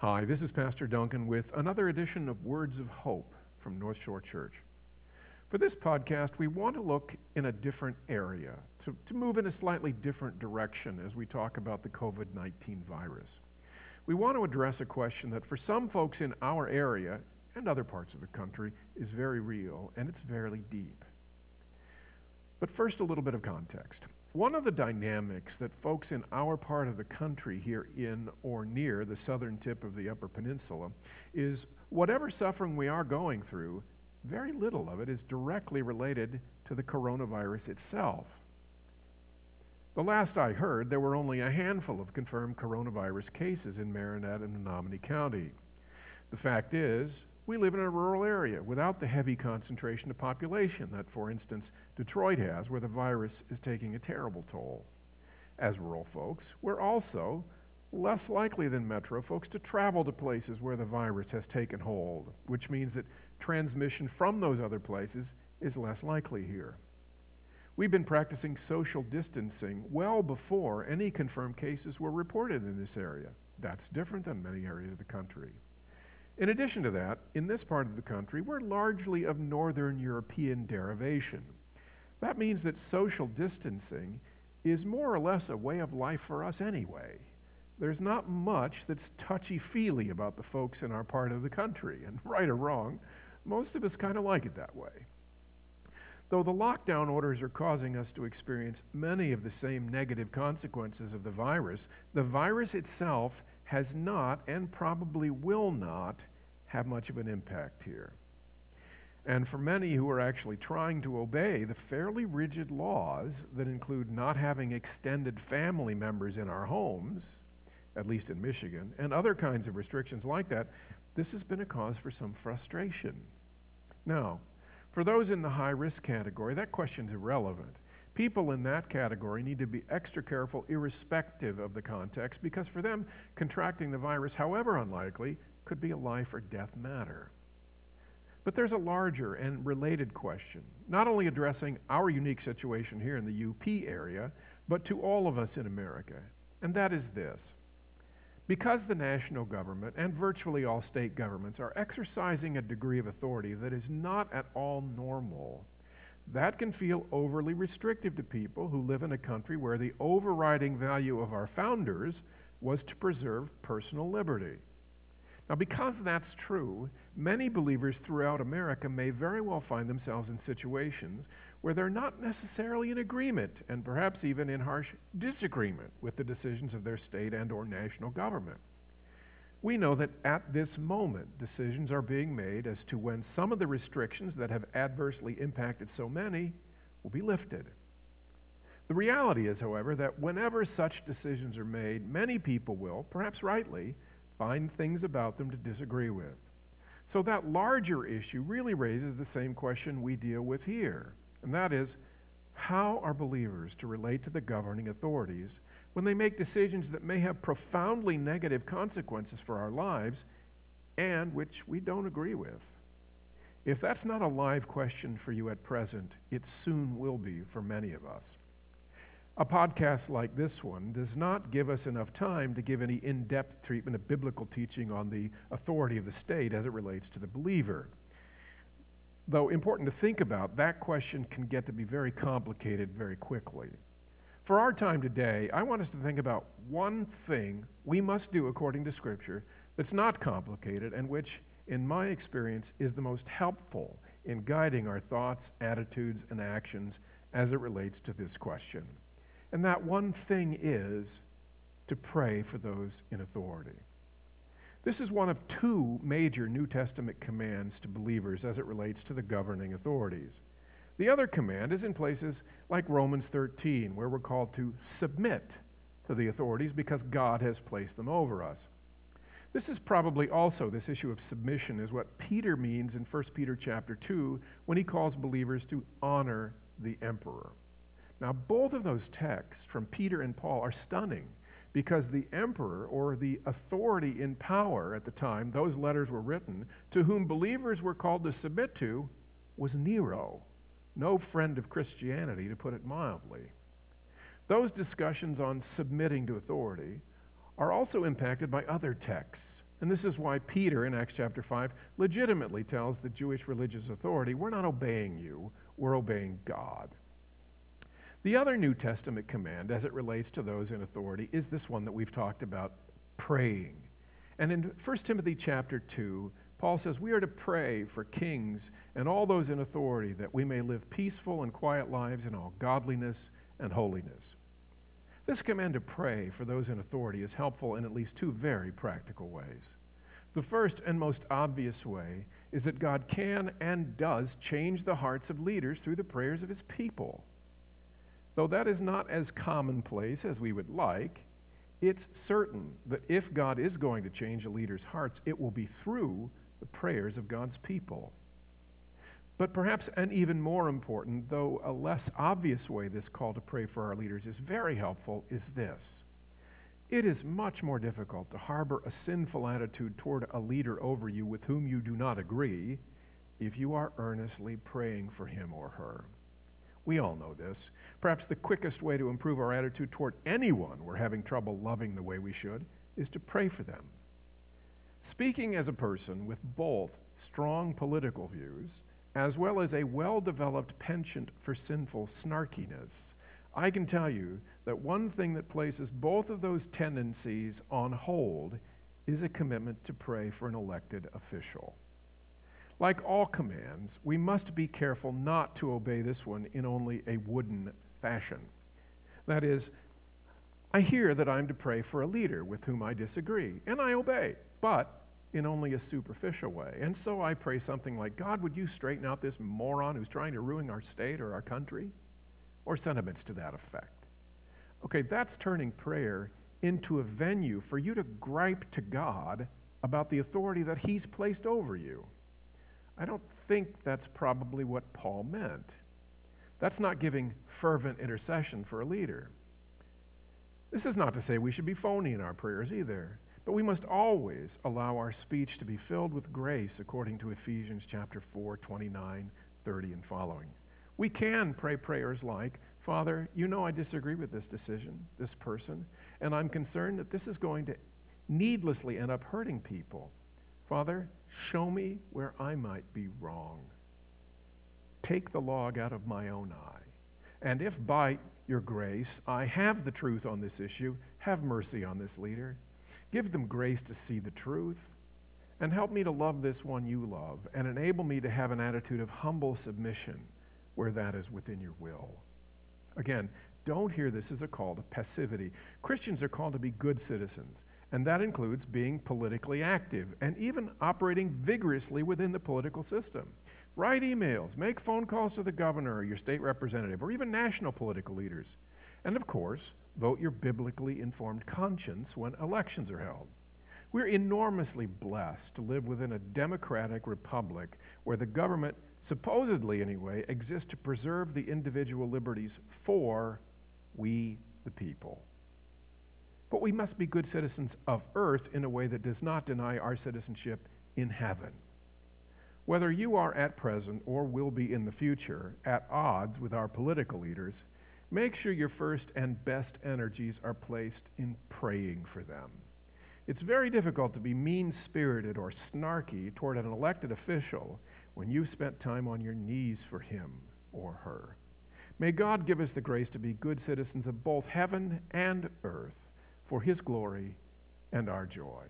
Hi, this is Pastor Duncan with another edition of Words of Hope from North Shore Church. For this podcast, we want to look in a different area, to, to move in a slightly different direction as we talk about the COVID 19 virus. We want to address a question that for some folks in our area and other parts of the country is very real and it's very deep. But first, a little bit of context. One of the dynamics that folks in our part of the country here in or near the southern tip of the Upper Peninsula is whatever suffering we are going through, very little of it is directly related to the coronavirus itself. The last I heard, there were only a handful of confirmed coronavirus cases in Marinette and Menominee County. The fact is, we live in a rural area without the heavy concentration of population that, for instance, Detroit has, where the virus is taking a terrible toll. As rural folks, we're also less likely than metro folks to travel to places where the virus has taken hold, which means that transmission from those other places is less likely here. We've been practicing social distancing well before any confirmed cases were reported in this area. That's different than many areas of the country. In addition to that, in this part of the country, we're largely of Northern European derivation. That means that social distancing is more or less a way of life for us anyway. There's not much that's touchy feely about the folks in our part of the country, and right or wrong, most of us kind of like it that way. Though the lockdown orders are causing us to experience many of the same negative consequences of the virus, the virus itself has not and probably will not have much of an impact here. And for many who are actually trying to obey the fairly rigid laws that include not having extended family members in our homes, at least in Michigan, and other kinds of restrictions like that, this has been a cause for some frustration. Now, for those in the high risk category, that question is irrelevant. People in that category need to be extra careful irrespective of the context because for them, contracting the virus, however unlikely, could be a life or death matter. But there's a larger and related question, not only addressing our unique situation here in the UP area, but to all of us in America, and that is this. Because the national government and virtually all state governments are exercising a degree of authority that is not at all normal, that can feel overly restrictive to people who live in a country where the overriding value of our founders was to preserve personal liberty. Now, because that's true, many believers throughout America may very well find themselves in situations where they're not necessarily in agreement and perhaps even in harsh disagreement with the decisions of their state and or national government. We know that at this moment, decisions are being made as to when some of the restrictions that have adversely impacted so many will be lifted. The reality is, however, that whenever such decisions are made, many people will, perhaps rightly, find things about them to disagree with. So that larger issue really raises the same question we deal with here, and that is, how are believers to relate to the governing authorities when they make decisions that may have profoundly negative consequences for our lives and which we don't agree with. If that's not a live question for you at present, it soon will be for many of us. A podcast like this one does not give us enough time to give any in depth treatment of biblical teaching on the authority of the state as it relates to the believer. Though important to think about, that question can get to be very complicated very quickly. For our time today, I want us to think about one thing we must do according to Scripture that's not complicated and which, in my experience, is the most helpful in guiding our thoughts, attitudes, and actions as it relates to this question. And that one thing is to pray for those in authority. This is one of two major New Testament commands to believers as it relates to the governing authorities. The other command is in places like Romans 13, where we're called to submit to the authorities because God has placed them over us. This is probably also this issue of submission is what Peter means in 1 Peter chapter 2 when he calls believers to honor the emperor. Now, both of those texts from Peter and Paul are stunning because the emperor or the authority in power at the time those letters were written to whom believers were called to submit to was Nero no friend of Christianity, to put it mildly. Those discussions on submitting to authority are also impacted by other texts And this is why Peter in Acts chapter 5 legitimately tells the Jewish religious authority, We're not obeying you, we're obeying God. The other New Testament command, as it relates to those in authority, is this one that we've talked about praying. And in 1 Timothy chapter 2, Paul says we are to pray for kings and all those in authority that we may live peaceful and quiet lives in all godliness and holiness. This command to pray for those in authority is helpful in at least two very practical ways. The first and most obvious way is that God can and does change the hearts of leaders through the prayers of his people. Though that is not as commonplace as we would like, it's certain that if God is going to change a leader's hearts, it will be through the prayers of God's people. But perhaps an even more important, though a less obvious way this call to pray for our leaders is very helpful, is this. It is much more difficult to harbor a sinful attitude toward a leader over you with whom you do not agree if you are earnestly praying for him or her. We all know this. Perhaps the quickest way to improve our attitude toward anyone we're having trouble loving the way we should is to pray for them. Speaking as a person with both strong political views as well as a well developed penchant for sinful snarkiness, I can tell you that one thing that places both of those tendencies on hold is a commitment to pray for an elected official. Like all commands, we must be careful not to obey this one in only a wooden fashion. That is, I hear that I'm to pray for a leader with whom I disagree, and I obey, but in only a superficial way. And so I pray something like, God, would you straighten out this moron who's trying to ruin our state or our country? Or sentiments to that effect. Okay, that's turning prayer into a venue for you to gripe to God about the authority that He's placed over you. I don't think that's probably what Paul meant. That's not giving fervent intercession for a leader. This is not to say we should be phony in our prayers either, but we must always allow our speech to be filled with grace according to Ephesians chapter 4, 29, 30 and following. We can pray prayers like, Father, you know I disagree with this decision, this person, and I'm concerned that this is going to needlessly end up hurting people. Father, show me where I might be wrong. Take the log out of my own eye. And if by your grace I have the truth on this issue, have mercy on this leader. Give them grace to see the truth. And help me to love this one you love and enable me to have an attitude of humble submission where that is within your will. Again, don't hear this as a call to passivity. Christians are called to be good citizens, and that includes being politically active and even operating vigorously within the political system. Write emails, make phone calls to the governor or your state representative, or even national political leaders. And of course, vote your biblically informed conscience when elections are held. We're enormously blessed to live within a democratic republic where the government, supposedly anyway, exists to preserve the individual liberties for we the people. But we must be good citizens of earth in a way that does not deny our citizenship in heaven. Whether you are at present or will be in the future at odds with our political leaders, make sure your first and best energies are placed in praying for them. It's very difficult to be mean spirited or snarky toward an elected official when you've spent time on your knees for him or her. May God give us the grace to be good citizens of both heaven and earth for his glory and our joy.